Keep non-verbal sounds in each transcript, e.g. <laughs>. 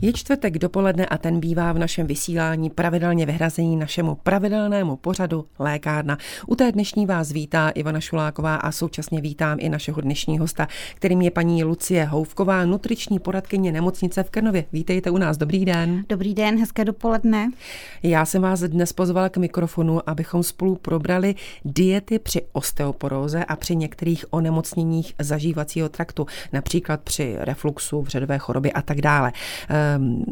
Je čtvrtek dopoledne a ten bývá v našem vysílání pravidelně vyhrazený našemu pravidelnému pořadu Lékárna. U té dnešní vás vítá Ivana Šuláková a současně vítám i našeho dnešního hosta, kterým je paní Lucie Houvková, nutriční poradkyně nemocnice v Krnově. Vítejte u nás, dobrý den. Dobrý den, hezké dopoledne. Já jsem vás dnes pozvala k mikrofonu, abychom spolu probrali diety při osteoporóze a při některých onemocněních zažívacího traktu, například při refluxu, vředové choroby a tak dále.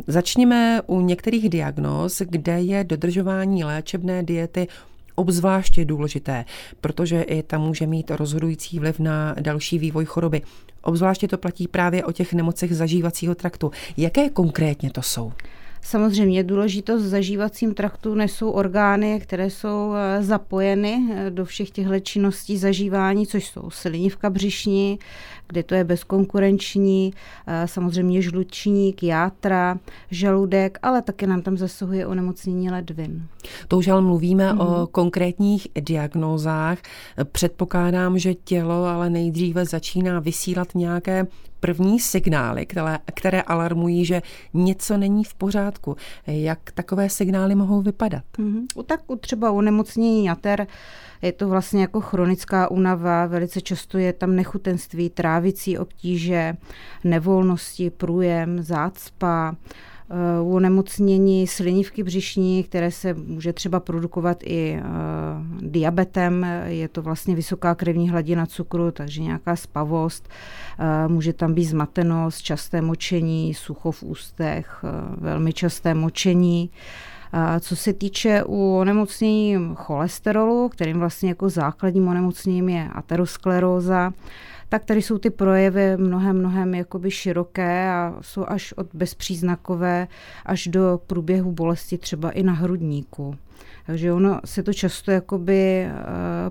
Začněme u některých diagnóz, kde je dodržování léčebné diety obzvláště důležité, protože i tam může mít rozhodující vliv na další vývoj choroby. Obzvláště to platí právě o těch nemocech zažívacího traktu. Jaké konkrétně to jsou? Samozřejmě důležitost v zažívacím traktu nesou orgány, které jsou eh, zapojeny eh, do všech těchto činností zažívání, což jsou slinivka břišní, kde to je bezkonkurenční, eh, samozřejmě žlučník, játra, žaludek, ale také nám tam zasahuje onemocnění ledvin. To už ale mluvíme mm-hmm. o mhm. konkrétních diagnózách. Předpokládám, že tělo ale nejdříve začíná vysílat nějaké první signály, které, které alarmují, že něco není v pořádku. Jak takové signály mohou vypadat? Mm-hmm. Tak třeba u nemocnění jater je to vlastně jako chronická únava, velice často je tam nechutenství, trávicí obtíže, nevolnosti, průjem, zácpa, u onemocnění slinivky břišní, které se může třeba produkovat i uh, diabetem, je to vlastně vysoká krevní hladina cukru, takže nějaká spavost, uh, může tam být zmatenost, časté močení, sucho v ústech, velmi časté močení. Co se týče u onemocnění cholesterolu, kterým vlastně jako základním onemocněním je ateroskleróza, tak tady jsou ty projevy mnohem, mnohem jakoby široké a jsou až od bezpříznakové až do průběhu bolesti třeba i na hrudníku. Takže ono se to často jakoby uh,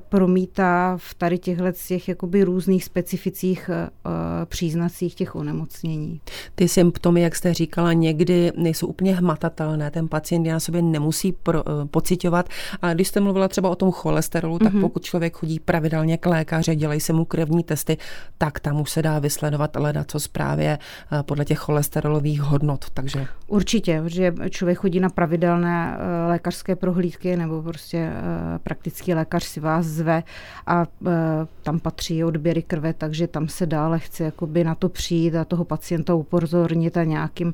promítá v tady těchhle těch jakoby různých specificích uh, příznacích těch onemocnění. Ty symptomy, jak jste říkala, někdy nejsou úplně hmatatelné. Ten pacient je na sobě nemusí pro, pocitovat. A když jste mluvila třeba o tom cholesterolu, tak mm-hmm. pokud člověk chodí pravidelně k lékaři, dělají se mu krevní testy, tak tam už se dá vysledovat leda, co zprávě podle těch cholesterolových hodnot. Takže... Určitě, že člověk chodí na pravidelné lékařské prohlídky prakticky nebo prostě uh, praktický lékař si vás zve a uh, tam patří odběry krve, takže tam se dále chce jakoby na to přijít a toho pacienta upozornit a nějakým uh,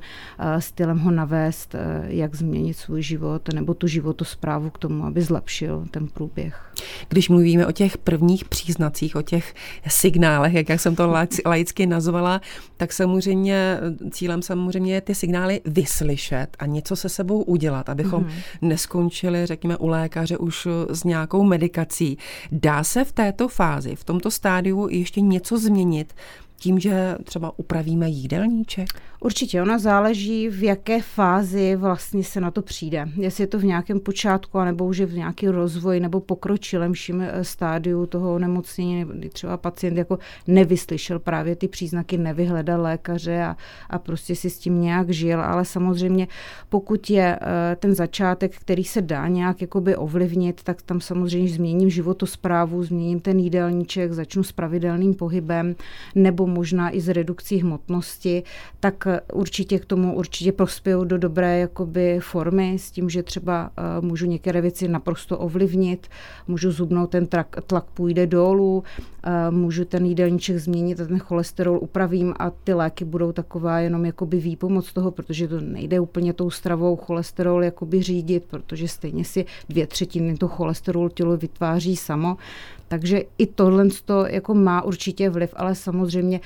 stylem ho navést, jak změnit svůj život nebo tu životosprávu k tomu, aby zlepšil ten průběh. Když mluvíme o těch prvních příznacích, o těch signálech, jak jsem to laicky nazvala, tak samozřejmě cílem samozřejmě je ty signály vyslyšet a něco se sebou udělat, abychom mm-hmm. neskončili, řekněme, řekněme, u lékaře už s nějakou medikací. Dá se v této fázi, v tomto stádiu ještě něco změnit, tím, že třeba upravíme jídelníček? Určitě, ona záleží, v jaké fázi vlastně se na to přijde. Jestli je to v nějakém počátku, anebo už je v nějaký rozvoj nebo pokročilemším eh, stádiu toho onemocnění, kdy třeba pacient jako nevyslyšel právě ty příznaky, nevyhledal lékaře a, a prostě si s tím nějak žil, ale samozřejmě pokud je eh, ten začátek, který se dá nějak jakoby ovlivnit, tak tam samozřejmě změním životosprávu, změním ten jídelníček, začnu s pravidelným pohybem nebo možná i s redukcí hmotnosti, tak určitě k tomu určitě prospěju do dobré jakoby formy s tím, že třeba uh, můžu některé věci naprosto ovlivnit, můžu zubnout, ten trak, tlak půjde dolů, uh, můžu ten jídelníček změnit a ten cholesterol upravím a ty léky budou taková jenom jakoby výpomoc toho, protože to nejde úplně tou stravou cholesterol jakoby řídit, protože stejně si dvě třetiny toho cholesterolu tělo vytváří samo, takže i tohle jako má určitě vliv, ale samozřejmě eh,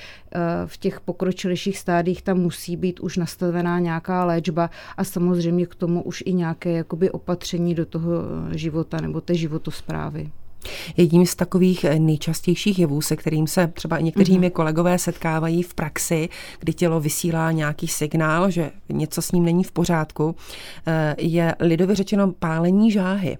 v těch pokročilejších stádích tam musí být už nastavená nějaká léčba a samozřejmě k tomu už i nějaké jakoby opatření do toho života nebo té životosprávy. Jedním z takových nejčastějších jevů, se kterým se třeba i někteří mm-hmm. kolegové setkávají v praxi, kdy tělo vysílá nějaký signál, že něco s ním není v pořádku, eh, je lidově řečeno pálení žáhy.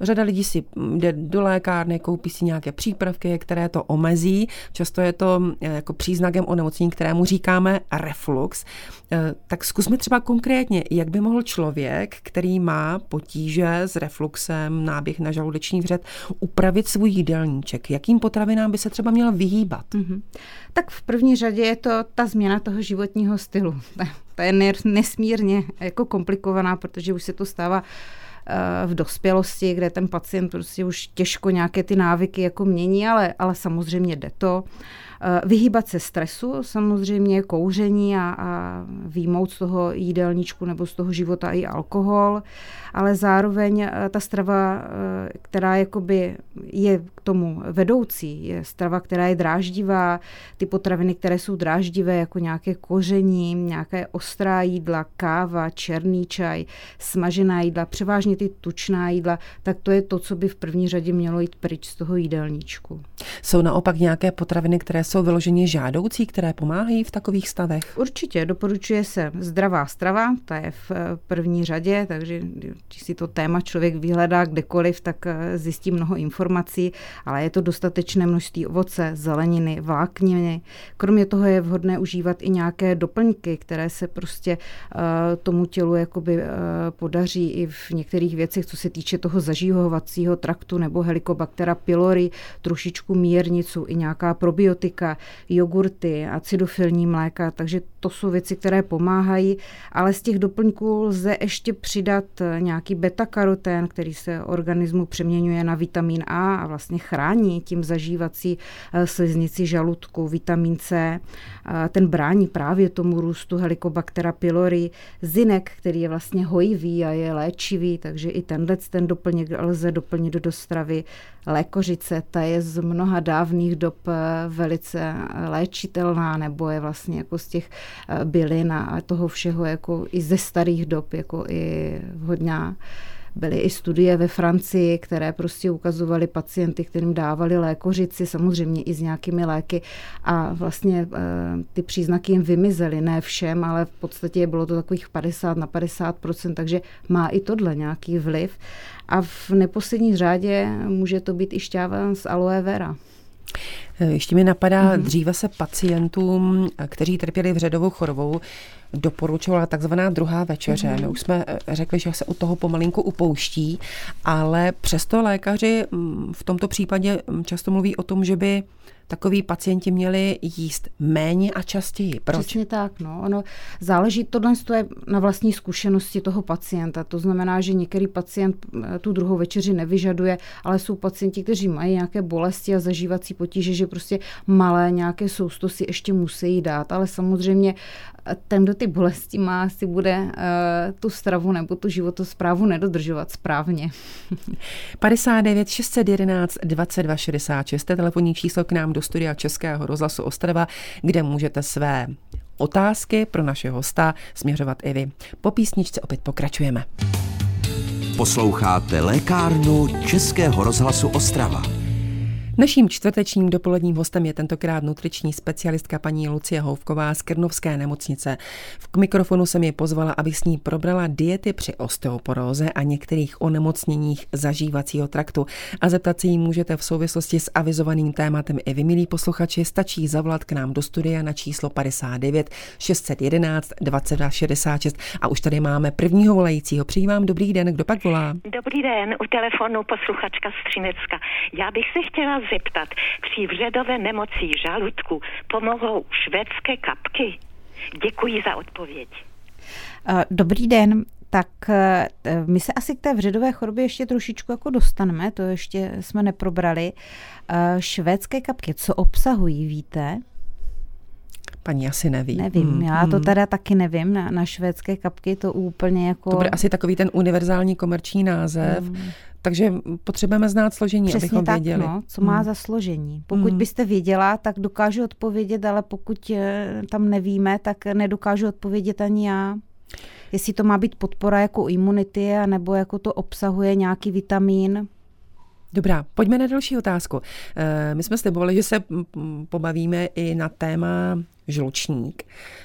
Řada lidí si jde do lékárny, koupí si nějaké přípravky, které to omezí. Často je to eh, jako příznakem onemocnění, kterému říkáme reflux. Eh, tak zkusme třeba konkrétně, jak by mohl člověk, který má potíže s refluxem, náběh na žaludeční vřet, upravit svůj jídelníček. Jakým potravinám by se třeba měl vyhýbat? Mm-hmm. Tak v první řadě je to ta změna toho životního stylu. <laughs> Ta je nesmírně jako komplikovaná, protože už se to stává v dospělosti, kde ten pacient prostě už těžko nějaké ty návyky jako mění, ale, ale samozřejmě jde to. Eh, vyhýbat se stresu, samozřejmě kouření a, a výmout z toho jídelníčku nebo z toho života i alkohol, ale zároveň eh, ta strava, eh, která jakoby je k tomu vedoucí, je strava, která je dráždivá, ty potraviny, které jsou dráždivé, jako nějaké koření, nějaké ostrá jídla, káva, černý čaj, smažená jídla, převážně ty tučná jídla, tak to je to, co by v první řadě mělo jít pryč z toho jídelníčku. Jsou naopak nějaké potraviny, které jsou vyloženě žádoucí, které pomáhají v takových stavech? Určitě, doporučuje se zdravá strava, ta je v eh, první řadě, takže když si to téma člověk vyhledá kdekoliv, tak eh, zjistí mnoho informací, ale je to dostatečné množství ovoce, zeleniny, vlákniny. Kromě toho je vhodné užívat i nějaké doplňky, které se prostě uh, tomu tělu jakoby podaří i v některých věcech, co se týče toho zažívovacího traktu nebo Helicobactera pylori, trošičku mírnicu, i nějaká probiotika, mléka, jogurty, acidofilní mléka, takže to jsou věci, které pomáhají, ale z těch doplňků lze ještě přidat nějaký beta-karotén, který se organismu přeměňuje na vitamin A a vlastně chrání tím zažívací eh, sliznici žaludku, vitamin C. Ten brání právě tomu růstu Helicobactera pylori, zinek, který je vlastně hojivý a je léčivý, takže i tenhle ten doplněk lze doplnit do stravy. Lékořice, ta je z mnoha dávných dob eh, velice velice léčitelná, nebo je vlastně jako z těch eh, bylin a toho všeho jako i ze starých dob jako i vhodná. Byly i studie ve Francii, které prostě ukazovaly pacienty, kterým dávali lékořici, samozřejmě i s nějakými léky a vlastně e, ty příznaky jim vymizely, ne všem, ale v podstatě bylo to takových 50 na 50% takže má i tohle nějaký vliv. A v neposlední řádě může to být i šťáva z aloe vera. Eh, ještě mi napadá, mm-hmm. dříve se pacientům, eh, kteří trpěli vředovou chorobou, doporučovala takzvaná druhá večeře. Mm-hmm. My už jsme eh, řekli, že se u toho pomalinku upouští, ale přesto lékaři mm, v tomto případě mm, často mluví o tom, že by takový pacienti měli jíst méně a častěji. Proč? Přesně tak. No. Ono záleží, tohle je na vlastní zkušenosti toho pacienta. To znamená, že některý pacient eh, tu druhou večeři nevyžaduje, ale jsou pacienti, kteří mají nějaké bolesti a zažívací potíže, že prostě malé nějaké sousto si ještě musí dát. Ale samozřejmě eh, ten, kdo ty bolesti má, si bude uh, tu stravu nebo tu životosprávu nedodržovat správně. 59 611 22 66, telefonní číslo k nám do studia Českého rozhlasu Ostrava, kde můžete své otázky pro naše hosta směřovat i vy. Po písničce opět pokračujeme. Posloucháte lékárnu Českého rozhlasu Ostrava. Naším čtvrtečním dopoledním hostem je tentokrát nutriční specialistka paní Lucie Houvková z Krnovské nemocnice. V mikrofonu jsem ji pozvala, aby s ní probrala diety při osteoporóze a některých onemocněních zažívacího traktu. A zeptat se jí můžete v souvislosti s avizovaným tématem i vy, milí posluchači, stačí zavolat k nám do studia na číslo 59 611 22 66. A už tady máme prvního volajícího. Přeji vám dobrý den, kdo pak volá? Dobrý den, u telefonu posluchačka Střinecka. Já bych se chtěla zeptat, při vředové nemoci žaludku pomohou švédské kapky? Děkuji za odpověď. Dobrý den. Tak e, my se asi k té vředové chorobě ještě trošičku jako dostaneme, to ještě jsme neprobrali. E, švédské kapky, co obsahují, víte? Paní asi neví. Nevím, hmm, já to hmm. teda taky nevím. Na, na švédské kapky to úplně jako... To bude asi takový ten univerzální komerční název. Hmm. Takže potřebujeme znát složení, Přesně abychom tak, věděli. No, co má hmm. za složení. Pokud hmm. byste věděla, tak dokážu odpovědět, ale pokud eh, tam nevíme, tak nedokážu odpovědět ani já. Jestli to má být podpora jako imunity, nebo jako to obsahuje nějaký vitamin. Dobrá, pojďme na další otázku. Eh, my jsme slibovali, že se pobavíme i na téma žlučník.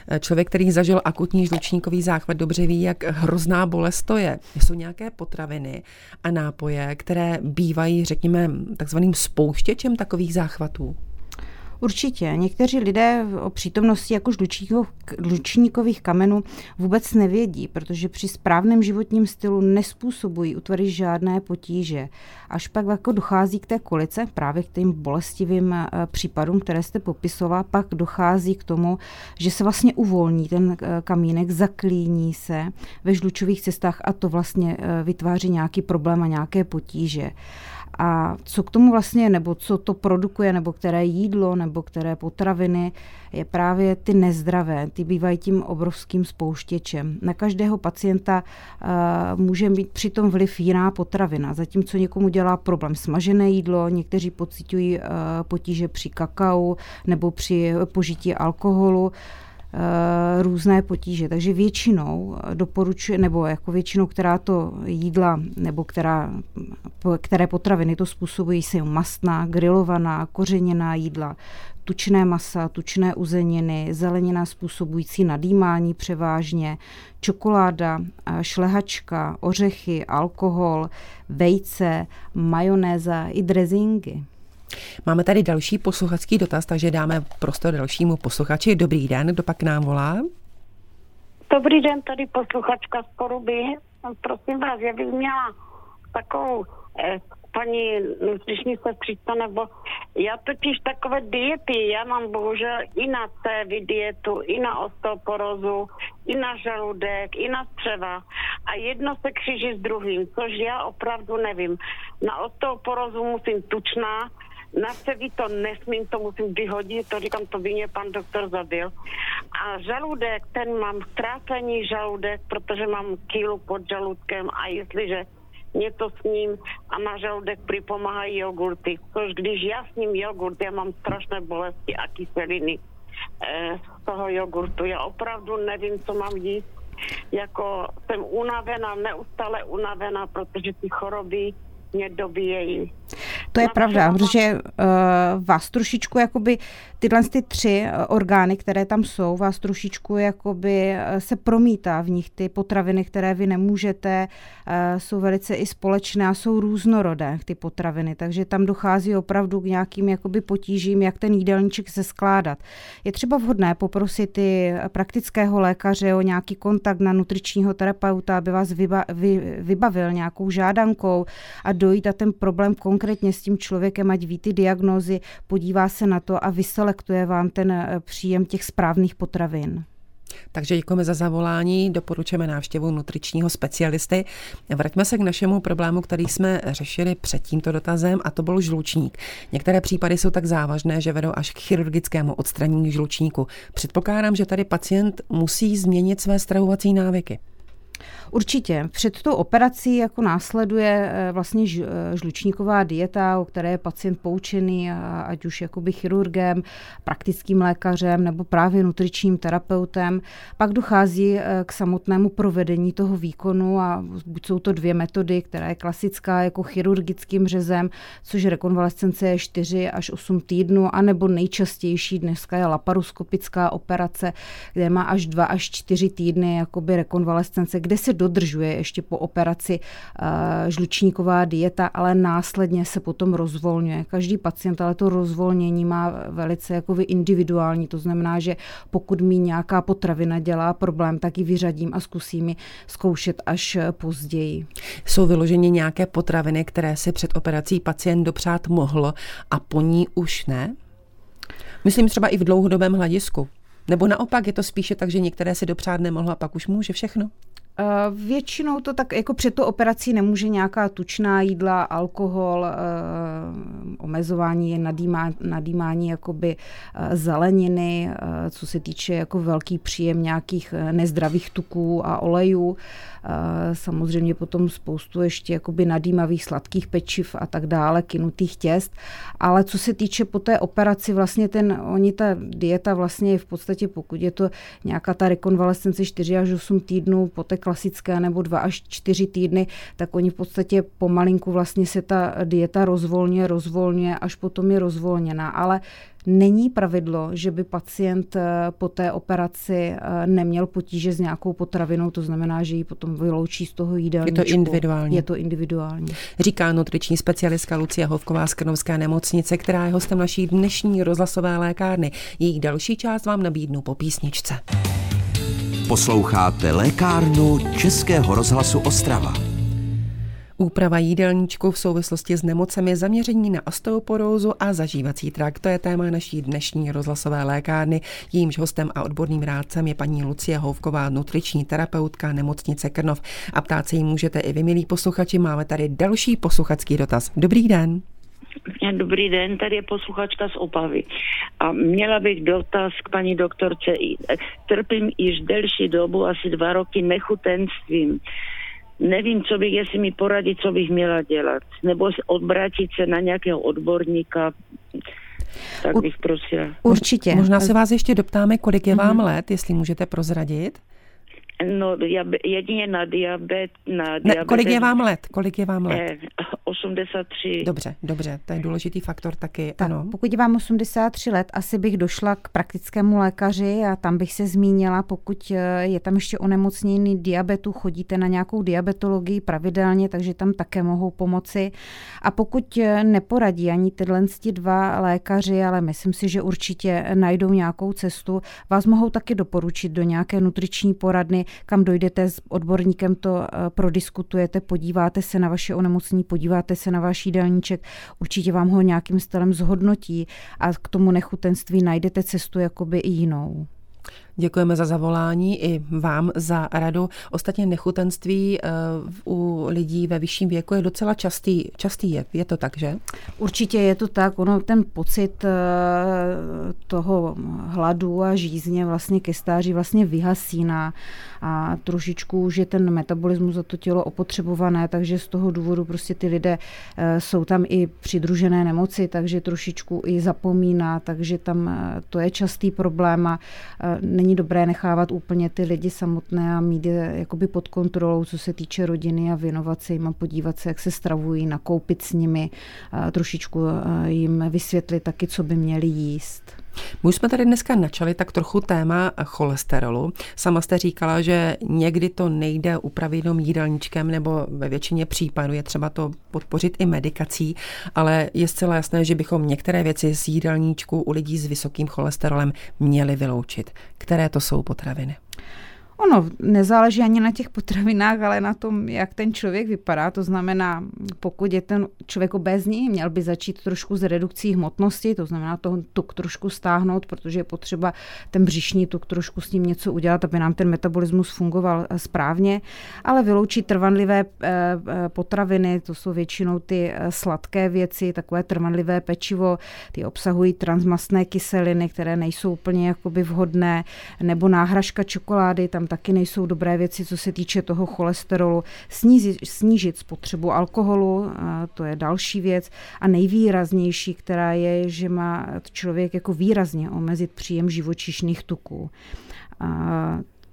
Eh, člověk, který zažil akutní žlučníkový záchvat, dobře ví, jak hrozná bolest to je. Jsou nějaké potraviny a nápoje, které bývají, řekněme, takzvaným spouštěčem takových záchvatů? Určitě. Někteří lidé o přítomnosti jako žlučníkových kamenů vůbec nevědí, protože při správném životním stylu nespůsobují útvary žádné potíže. Až pak jako dochází k té kolice, právě k těm bolestivým eh, případům, které jste popisovala, pak dochází k tomu, že se vlastně uvolní ten eh, kamínek, zaklíní se ve žlučových cestách a to vlastně eh, vytváří nějaký problém a nějaké potíže. A co k tomu vlastně, nebo co to produkuje, nebo které jídlo, nebo které potraviny, je právě ty nezdravé. Ty bývají tím obrovským spouštěčem. Na každého pacienta uh, může mít přitom vliv jiná potravina. Zatímco někomu dělá problém smažené jídlo, někteří pocitují uh, potíže při kakao nebo při požití alkoholu. Eh, různé potíže. Takže většinou doporučuje, nebo jako většinou, která to jídla, nebo která, které potraviny to způsobují, jsou mastná, grilovaná, kořeněná jídla, tučné masa, tučné uzeniny, zelenina způsobující nadýmání převážně, čokoláda, šlehačka, ořechy, alkohol, vejce, majonéza i drezingy. Máme tady další posluchačský dotaz, takže dáme prostor dalšímu posluchači. Dobrý den, kdo pak nám volá? Dobrý den, tady posluchačka z Poruby. Prosím vás, já bych měla takovou eh, paní nutriční sestřička, nebo já totiž takové diety, já mám bohužel i na cévy dietu, i na osteoporózu, i na žaludek, i na střeva a jedno se kříží s druhým, což já opravdu nevím. Na osteoporózu musím tučná, na sebi to nesmím, to musím vyhodit, to říkám, to by mě pan doktor zabil. A žaludek, ten mám ztrácení žaludek, protože mám kýlu pod žaludkem a jestliže něco s ním a na žaludek připomáhají jogurty. Což když já s ním jogurt, já mám strašné bolesti a kyseliny e, z toho jogurtu. Já opravdu nevím, co mám jíst. Jako jsem unavená, neustále unavená, protože ty choroby mě dobíjejí. To je pravda, protože uh, vás trošičku jakoby tyhle ty tři eh, orgány, které tam jsou, vás trošičku jakoby eh, se promítá v nich ty potraviny, které vy nemůžete, jsou velice i společné a jsou různorodé ty potraviny, takže tam dochází opravdu k nějakým jakoby potížím, jak ten jídelníček se skládat. Je třeba vhodné poprosit i praktického lékaře o nějaký kontakt na nutričního terapeuta, aby vás vyba, vy, vybavil nějakou žádankou a dojít a ten problém konkrétně s tím člověkem, ať ví ty diagnózy, podívá se na to a vyselektuje vám ten eh, příjem těch správných potravin. Takže děkujeme za zavolání, doporučujeme návštěvu nutričního specialisty. Vraťme se k našemu problému, který jsme řešili před tímto dotazem, a to byl žlučník. Některé případy jsou tak závažné, že vedou až k chirurgickému odstranění žlučníku. Předpokládám, že tady pacient musí změnit své stravovací návyky. Určitě. Před tou operací jako následuje eh, vlastně eh, žlučníková dieta, o které je pacient poučený, ať už jakoby chirurgem, praktickým lékařem nebo právě nutričním terapeutem. Pak dochází eh, k samotnému provedení toho výkonu a buď jsou to dvě metody, která je klasická jako chirurgickým řezem, což rekonvalescence je 4 až 8 týdnů, anebo nejčastější dneska je laparoskopická operace, kde má až 2 až 4 týdny jakoby rekonvalescence, kde se dodržuje ještě po operaci uh, žlučníková dieta, ale následně se potom rozvolňuje. Každý pacient ale to rozvolnění má velice jako individuální, to znamená, že pokud mi nějaká potravina dělá problém, tak ji vyřadím a zkusím ji zkoušet až později. Jsou vyloženě nějaké potraviny, které si před operací pacient dopřát mohl a po ní už ne? Myslím třeba i v dlouhodobém hledisku. Nebo naopak je to spíše tak, že některé si dopřát nemohlo a pak už může všechno? Eh, většinou to tak jako před tu operací nemůže nějaká tučná jídla, alkohol, eh, omezování, nadýmá, nadýmání jakoby eh, zeleniny, co se týče jako velký příjem nějakých nezdravých tuků a olejů. Samozřejmě potom spoustu ještě jakoby nadýmavých sladkých pečiv a tak dále, kinutých těst. Ale co se týče po té operaci, vlastně ten, oni ta dieta vlastně je v podstatě, pokud je to nějaká ta rekonvalescence 4 až 8 týdnů po té klasické, nebo dva až čtyři týdny, tak oni v podstatě pomalinku vlastně se ta dieta rozvolňuje, rozvolňuje, až potom je rozvolněná. Ale Není pravidlo, že by pacient eh, po té operaci eh, neměl potíže s nějakou potravinou, to znamená, že ji potom vyloučí z toho jídelníčku. Je to individuální. Je to individuální. Říká nutriční specialistka Lucie Hovková z Krnovské nemocnice, která je hostem naší dnešní rozhlasové lékárny. Její další část vám nabídnu po písničce. Posloucháte lékárnu Českého rozhlasu Ostrava. Úprava jídelníčku v souvislosti s nemocemi zaměření na osteoporózu a zažívací trakt. To je téma naší dnešní rozhlasové lékárny. Jímž hostem a odborným rádcem je paní Lucie Houvková, nutriční terapeutka nemocnice Krnov. A ptát se jí můžete i vy, milí posluchači. Máme tady další posluchačský dotaz. Dobrý den. Dobrý den, tady je posluchačka z Opavy. A měla bych dotaz k paní doktorce. Trpím již delší dobu, asi dva roky nechutenstvím nevím, co bych, jestli mi poradit, co bych měla dělat. Nebo odbrátit se na nějakého odborníka, tak bych prosila. Určitě. Možná se vás ještě doptáme, kolik je vám mm-hmm. let, jestli můžete prozradit. No, jedině na diabet. Na diabet ne, kolik je vám let? Kolik je vám let? Eh, 83. Dobře, dobře, to je důležitý faktor taky. Tak, ano. Pokud je vám 83 let, asi bych došla k praktickému lékaři a tam bych se zmínila, pokud eh, je tam ještě onemocnění diabetu, chodíte na nějakou diabetologii pravidelně, takže tam také mohou pomoci. A pokud eh, neporadí ani tyhle dva lékaři, ale myslím si, že určitě najdou nějakou cestu, vás mohou taky doporučit do nějaké nutriční poradny, kam dojdete s odborníkem, to eh, prodiskutujete, podíváte se na vaše onemocnění, podíváte se na váš jídelníček, určitě vám ho nějakým stylem zhodnotí a k tomu nechutenství najdete cestu jakoby i jinou. Děkujeme za zavolání i vám za radu. Ostatně nechutenství eh, u lidí ve vyšším věku je docela častý, častý je. Je to tak, že? Určitě je to tak. Ono ten pocit eh, toho hladu a žízně vlastně ke stáří vlastně vyhasíná a trošičku už je ten metabolismus za to tělo opotřebované, takže z toho důvodu prostě ty lidé eh, jsou tam i přidružené nemoci, takže trošičku i zapomíná, takže tam to je častý problém a není dobré nechávat úplně ty lidi samotné a mít je jakoby pod kontrolou, co se týče rodiny a věnovat se jim a podívat se, jak se stravují, nakoupit s nimi, trošičku jim vysvětlit taky, co by měli jíst. My jsme tady dneska načali tak trochu téma cholesterolu. Sama jste říkala, že někdy to nejde upravit jenom jídelníčkem nebo ve většině případů je třeba to podpořit i medikací, ale je zcela jasné, že bychom některé věci z jídelníčku u lidí s vysokým cholesterolem měli vyloučit. Které to jsou potraviny? Ono nezáleží ani na těch potravinách, ale na tom, jak ten člověk vypadá. To znamená, pokud je ten člověk obézní, měl by začít trošku s redukcí hmotnosti, to znamená toho tuk trošku stáhnout, protože je potřeba ten břišní tuk trošku s ním něco udělat, aby nám ten metabolismus fungoval eh, správně, ale vyloučit trvanlivé eh, eh, potraviny, to jsou většinou ty sladké věci, takové trvanlivé pečivo, ty obsahují transmastné kyseliny, které nejsou úplně jakoby vhodné, nebo náhražka čokolády, tam taky nejsou dobré věci, co se týče toho cholesterolu. Snížit, snížit spotřebu alkoholu, to je další věc. A nejvýraznější, která je, že má člověk jako výrazně omezit příjem živočišných tuků.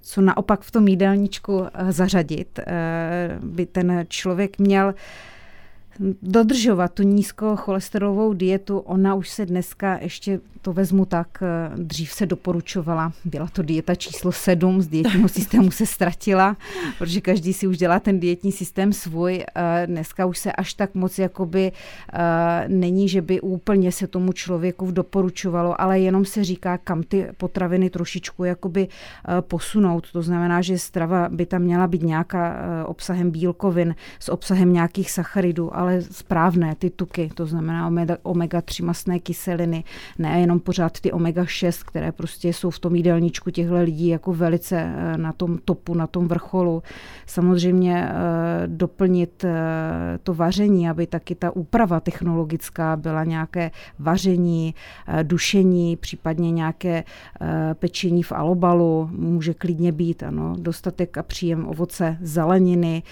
Co naopak v tom jídelníčku zařadit, by ten člověk měl dodržovat tu nízkocholesterolovou dietu, ona už se dneska ještě to vezmu tak, eh, dřív se doporučovala, byla to dieta číslo 7, z dietního <laughs> systému se ztratila, protože každý si už dělá ten dietní systém svůj. Eh, dneska už se až tak moc jakoby eh, není, že by úplně se tomu člověku doporučovalo, ale jenom se říká, kam ty potraviny trošičku jakoby posunout. To znamená, že strava by tam měla být nějaká obsahem bílkovin s obsahem nějakých sacharidů, ale správné ty tuky, to znamená omega-3 masné kyseliny, ne jenom pořád ty omega-6, které prostě jsou v tom jídelníčku těchto lidí jako velice eh, na tom topu, na tom vrcholu. Samozřejmě eh, doplnit eh, to vaření, aby taky ta úprava technologická byla nějaké vaření, dušení, případně nějaké pečení v alobalu, může klidně být, ano, dostatek a příjem ovoce, zeleniny,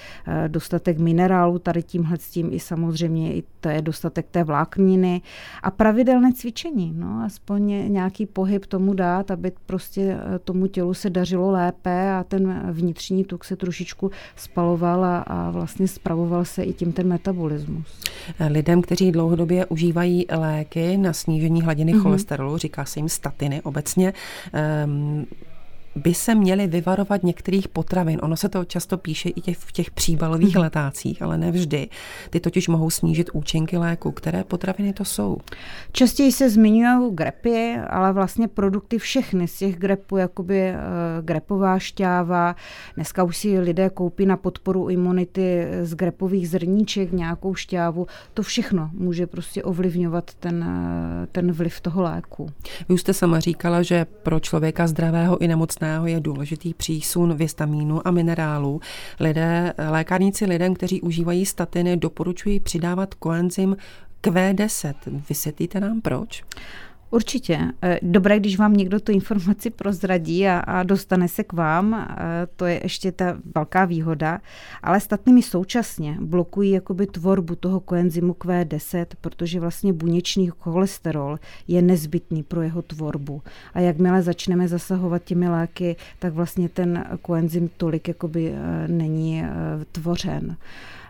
dostatek minerálů tady tímhle s tím i i samozřejmě i to je dostatek té vlákniny a pravidelné cvičení, no, aspoň nějaký pohyb tomu dát, aby prostě eh, tomu tělu se dařilo lépe a ten vnitřní tuk se trošičku spaloval a, a vlastně spravoval se i tím ten metabolismus. Lidem, kteří dlouhodobě užívají léky na snížení hladiny mm-hmm. cholesterolu, říká se jim statiny obecně, um, by se měli vyvarovat některých potravin. Ono se to často píše i těch, v těch příbalových mm-hmm. letácích, ale ne vždy. Ty totiž mohou snížit účinky léku. Které potraviny to jsou? Častěji se zmiňují grepy, ale vlastně produkty všechny z těch grepů, jakoby uh, grepová šťáva. Dneska už si lidé koupí na podporu imunity z grepových zrníček nějakou šťávu. To všechno může prostě ovlivňovat ten, uh, ten vliv toho léku. Vy už jste sama říkala, že pro člověka zdravého i nemocného mocného je důležitý přísun vitamínů a minerálů. Lidé, lékárníci lidem, kteří užívají statiny, doporučují přidávat koenzym Q10. Vysvětlíte nám proč? Určitě. Eh, dobré, když vám někdo tu informaci prozradí a, a dostane se k vám, eh, to je ještě ta velká výhoda, ale statnými současně blokují jakoby tvorbu toho koenzymu Q10, protože vlastně buněčný cholesterol je nezbytný pro jeho tvorbu. A jakmile začneme zasahovat těmi léky, tak vlastně ten koenzym tolik jakoby eh, není tvořen.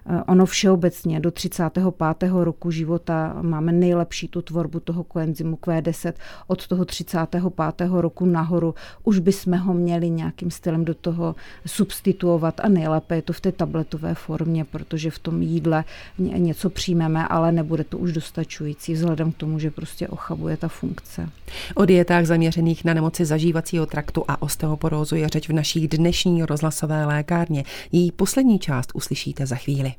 Eh, ono všeobecně do 35. roku života máme nejlepší tu tvorbu toho koenzymu Q10. Od toho 35. roku nahoru už bychom ho měli nějakým stylem do toho substituovat a nejlépe je to v té tabletové formě, protože v tom jídle něco přijmeme, ale nebude to už dostačující vzhledem k tomu, že prostě ochabuje ta funkce. O dietách zaměřených na nemoci zažívacího traktu a osteoporózu je řeč v naší dnešní rozhlasové lékárně. Její poslední část uslyšíte za chvíli.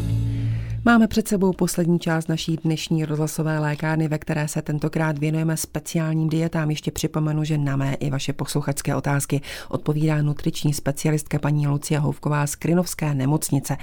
Máme před sebou poslední část naší dnešní rozhlasové lékárny, ve které se tentokrát věnujeme speciálním dietám. Ještě připomenu, že na mé i vaše posluchačské otázky odpovídá nutriční specialistka paní Lucia Hovková z Krynovské nemocnice.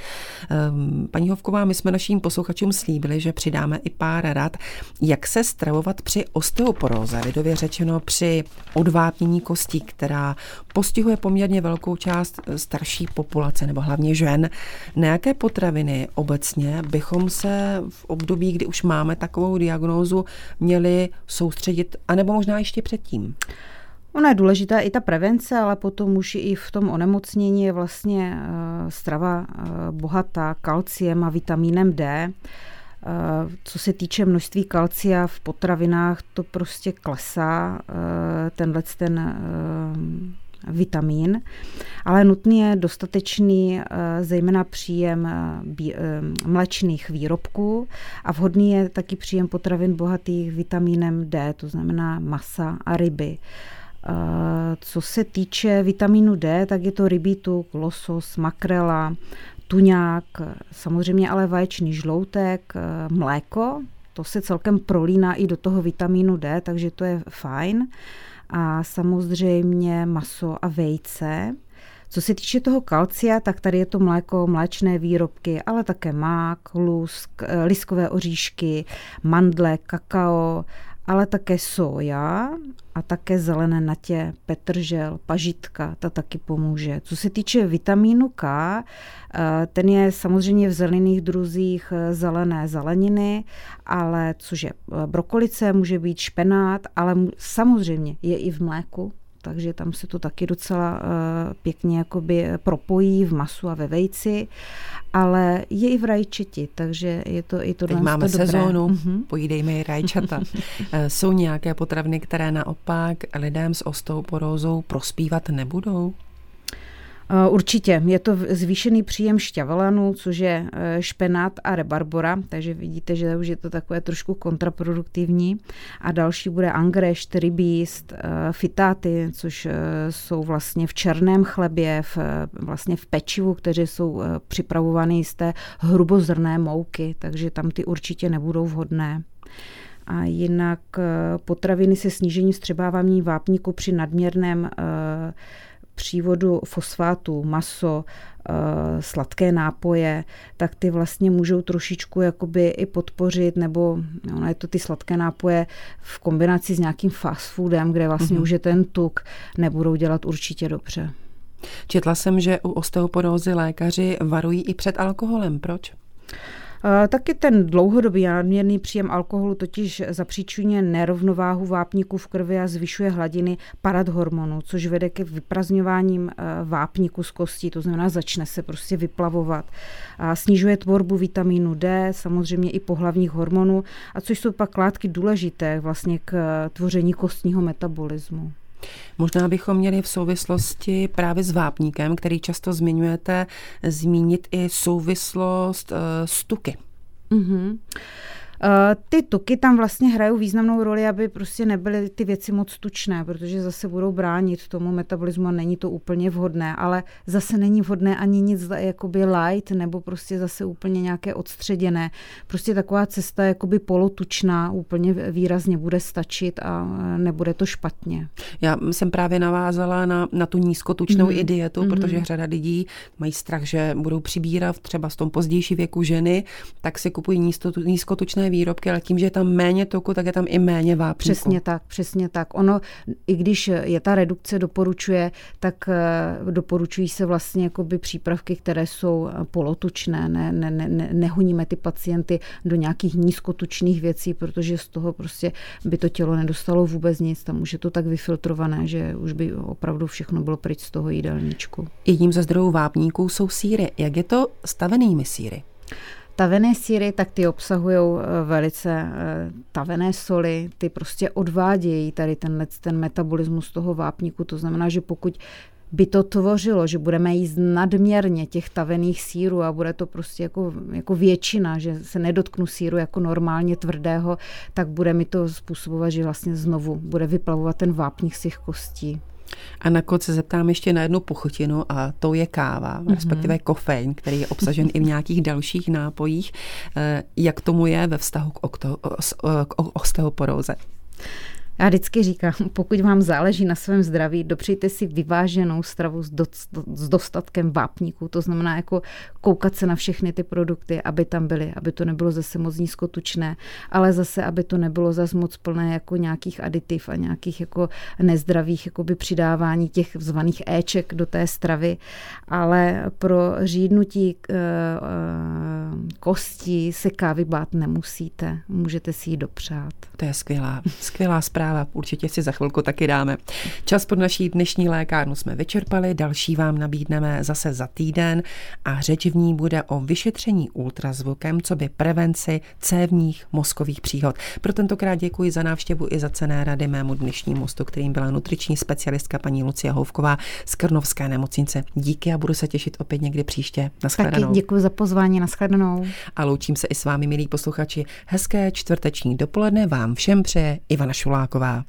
Ehm, paní Hovková, my jsme naším posluchačům slíbili, že přidáme i pár rad, jak se stravovat při osteoporóze, lidově řečeno při odvápnění kostí, která postihuje poměrně velkou část starší populace, nebo hlavně žen. Na jaké potraviny obecně bychom se v období, kdy už máme takovou diagnózu, měli soustředit, anebo možná ještě předtím? Ona je důležitá i ta prevence, ale potom už i v tom onemocnění je vlastně uh, strava uh, bohatá kalciem a vitamínem D. Uh, co se týče množství kalcia v potravinách, to prostě klesá. Tenhle ten vitamín, ale nutný je dostatečný eh, zejména příjem eh, eh, mlečných výrobků a vhodný je taky příjem potravin bohatých vitamínem D, to znamená masa a ryby. Co se týče vitamínu D, tak je to rybí tuk, losos, makrela, tuňák, samozřejmě ale vaječný žloutek, mléko, to se celkem prolíná i do toho vitamínu D, takže to je fajn a samozřejmě maso a vejce. Co se týče toho kalcia, tak tady je to mléko, mléčné výrobky, ale také mák, lusk, eh, liskové oříšky, mandle, kakao, ale také soja a také zelené natě, petržel, pažitka, ta taky pomůže. Co se týče vitamínu K, eh, ten je samozřejmě v zelených druzích eh, zelené zeleniny, ale cože brokolice, může být špenát, ale samozřejmě je i v mléku, takže tam se to taky docela uh, pěkně jakoby propojí v masu a ve vejci, ale je i v rajčeti, takže je to i to Teď máme dobré. sezónu, mm-hmm. pojídejme i rajčata. <laughs> Eh, jsou nějaké potraviny, které naopak lidem s osteoporózou prospívat nebudou? Eh, určitě. Je to zvýšený příjem šťavelanu, což je eh, špenát a rebarbora, takže vidíte, že už je to takové trošku kontraproduktivní. A další bude angrešt, rybíst, eh, fitáty, což jsou vlastně v černém chlebě, v, vlastně v pečivu, které jsou připravovány z té hrubozrné mouky, takže tam ty určitě nebudou vhodné. A jinak potraviny se snížením střebávání vápníku při nadměrném přívodu fosfátu, maso, eh, sladké nápoje, tak ty vlastně můžou trošičku jakoby i podpořit, nebo ono je to ty sladké nápoje v kombinaci s nějakým fast foodem, kde vlastně mm-hmm. už je ten tuk, nebudou dělat určitě dobře. Četla jsem, že u osteoporózy lékaři varují i před alkoholem. Proč? Taky ten dlouhodobý a nadměrný příjem alkoholu totiž zapříčuje nerovnováhu vápníků v krvi a zvyšuje hladiny paradhormonu, což vede ke vyprazňováním eh, vápníku z kostí, to znamená začne se prostě vyplavovat. A snižuje tvorbu vitamínu D, samozřejmě i pohlavních hormonů, a což jsou pak látky důležité vlastně k tvoření kostního metabolismu. Možná bychom měli v souvislosti právě s vápníkem, který často zmiňujete, zmínit i souvislost uh, s tuky. Mm-hmm. Eh, ty tuky tam vlastně hrajou významnou roli, aby prostě nebyly ty věci moc tučné, protože zase budou bránit tomu metabolismu a není to úplně vhodné, ale zase není vhodné ani nic jakoby light nebo prostě zase úplně nějaké odstředěné. Prostě taková cesta jakoby polotučná úplně výrazně bude stačit a eh, nebude to špatně. Já jsem právě navázala na, na tu nízkotučnou mm. i dietu, mm. protože řada lidí mají strach, že budou přibírat třeba v tom pozdější věku ženy, tak si kupují nízkotučné výrobky, ale tím, že je tam méně toku, tak je tam i méně vápníku. Přesně tak, přesně tak. Ono, i když je ta redukce doporučuje, tak eh, doporučují se vlastně jakoby přípravky, které jsou eh, polotučné. Ne, ne, ne, nehoníme ty pacienty do nějakých nízkotučných věcí, protože z toho prostě by to tělo nedostalo vůbec nic. Tam už je to tak vyfiltrované, že už by opravdu všechno bylo pryč z toho jídelníčku. Jedním ze zdrojů vápníků jsou síry. Jak je to stavenými síry? Tavené síry, tak ty obsahují eh, velice eh, tavené soli, ty prostě odvádějí tady tenhle ten metabolismus toho vápníku, to znamená, že pokud by to tvořilo, že budeme jíst nadměrně těch tavených sírů a bude to prostě jako, jako většina, že se nedotknu síru jako normálně tvrdého, tak bude mi to způsobovat, že vlastně znovu bude vyplavovat ten vápník z těch kostí. A nakonec se zeptám ještě na jednu pochutinu a to je káva, mm-hmm. respektive kofein, který je obsažen i v nějakých dalších nápojích. Eh, jak tomu je ve vztahu k, okto, k osteoporóze? Já vždycky říkám, <laughs> pokud vám záleží na svém zdraví, dopřejte si vyváženou stravu s, do, s dostatkem vápníků. To znamená jako koukat se na všechny ty produkty, aby tam byly, aby to nebylo zase moc nízkotučné, ale zase, aby to nebylo zase moc plné jako nějakých aditiv a nějakých jako nezdravých jakoby přidávání těch zvaných éček do té stravy. Ale pro řídnutí e, e, kostí se kávy bát nemusíte. Můžete si ji dopřát. To je skvělá, skvělá zpráva zpráva. Určitě si za chvilku taky dáme. Čas pod naší dnešní lékárnu jsme vyčerpali, další vám nabídneme zase za týden a řeč v ní bude o vyšetření ultrazvukem, co by prevenci cévních mozkových příhod. Pro tentokrát děkuji za návštěvu i za cené rady mému dnešnímu mostu, kterým byla nutriční specialistka paní Lucia Houvková z Krnovské nemocnice. Díky a budu se těšit opět někdy příště. Naschledanou. Taky děkuji za pozvání, naschledanou. A loučím se i s vámi, milí posluchači. Hezké čtvrteční dopoledne vám všem přeje Ivana Šuláková. Nováková.